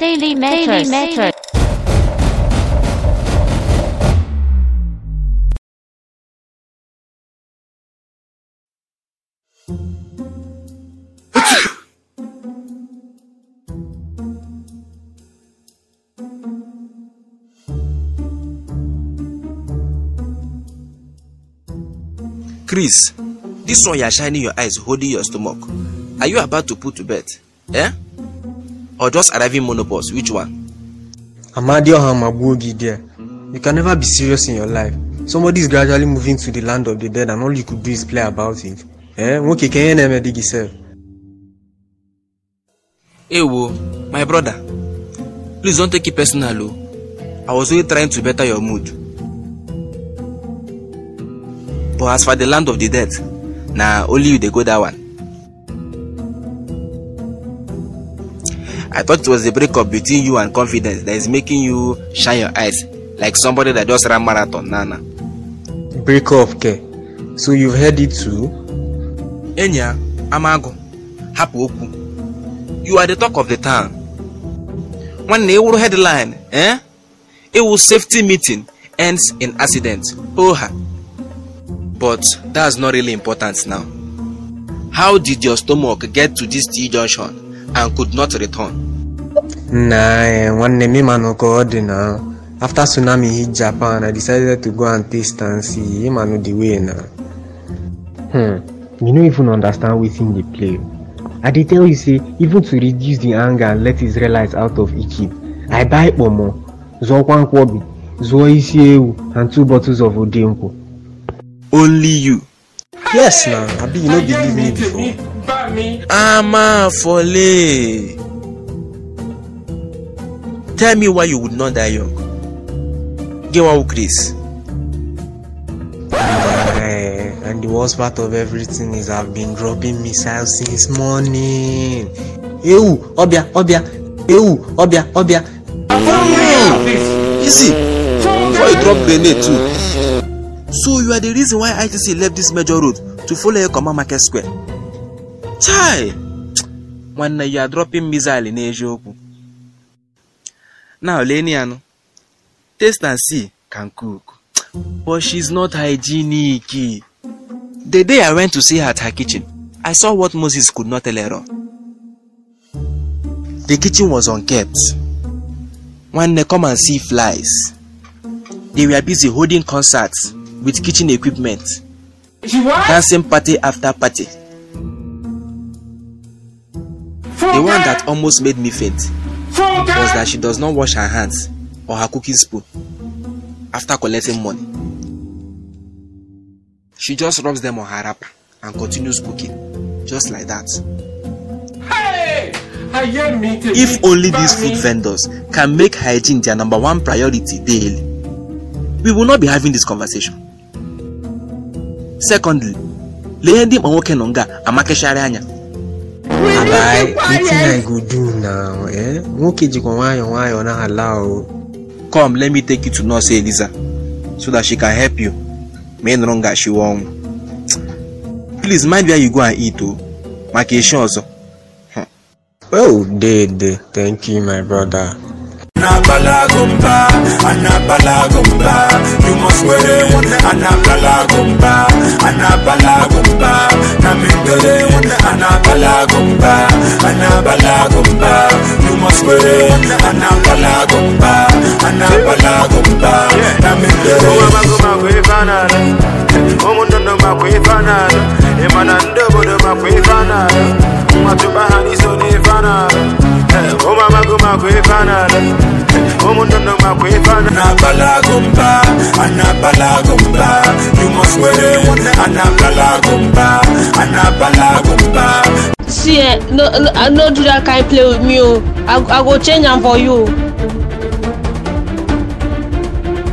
Daily Matters. Daily Matters. Chris, this one you are shining your eyes, holding your stomach. Are you about to put to bed? Eh? Or just arriving monopause? Which one? Amadioha Mabuogi there. You can never be serious in your life. Somebody is gradually moving to the land of the dead and all you could do is play about it. Eh? Nwoke ka ihe na-eme dị gị sef. Ewo, my brother. Please don't take it personal. oh. I was only trying to better your mood. But as for the land of the dead, na only you dey go that one. It was the breakup between you and confidence that is making you shine your eyes like somebody that just ran marathon nana. Break off ke. So you've heard it too? Enyi ya, Amagu, hapụ okwu. You are the talk of the town. Nwanne ewuru headline, eh? Ewu safety meeting ends in accident. Oha. But that's not really important now. How did your stomach get to this T junction and could not return? Nah, eh, nwanne m ịmanụ ka ọ dị na. After tsunami hit Japan, I decided to go and taste and see. Ịmanụ the way na. Hmm. You no even understand wetin dey play. I dey tell you say even to reduce the anger and let Israelites out of Egypt, I buy kpomo, zụọkwa nkwobi, zụọ isi ewu and two bottles of odenkwụ. Only you. Yes na, abi you no believe me before. Ama Fole. Tell me why you would not die young. Gewa Chris. Eh, and the worst part of everything is I've been dropping missiles since morning. Ewu, ọbịa, ọbịa, ewu, ọbịa, ọbịa. Easy. Before you drop grenade too. So you are the reason why ITC left this major road to follow Ekoma Market Square. Chai! Nwanne you are dropping missile n'eziokwu. Now Lenny Anu, taste and see can cook. But she's not hygienic. The day I went to see her at her kitchen, I saw what Moses could not tell her on. The kitchen was unkept. When they come and see flies. They were busy holding concerts with kitchen equipment, dancing party after party. The one that almost made me faint was that she does not wash her hands or her cooking spoon after collecting money. She just rubs them on her wrapper and continues cooking, just like that. Hey! If only these food vendors can make hygiene their number one priority daily, we will not be having this conversation. Secondly, mkpa nwoke nọ anya Abai, wetin I go do now? Eh? Nwoke jikwa nwayọọ nwayọọ na ala o. come let me take you to nurse Eliza so that she can help you ma ị nụrụ nga shiwe ọnwụ please mind where you go and eat o maka echi ọzọ Oh, dede, thank you my brother. Anabalagumba, Anabalagumba, you must wear it. Anabalagumba, Anabalagumba, Namindele, Anabalagumba, Anabalagumba, you must wear it. Anabalagumba, Anabalagumba, Namindele. omundondo makwefanana emanandobodo makwefanana you must wear see eh no no no do that kind play with me o i i go change am for you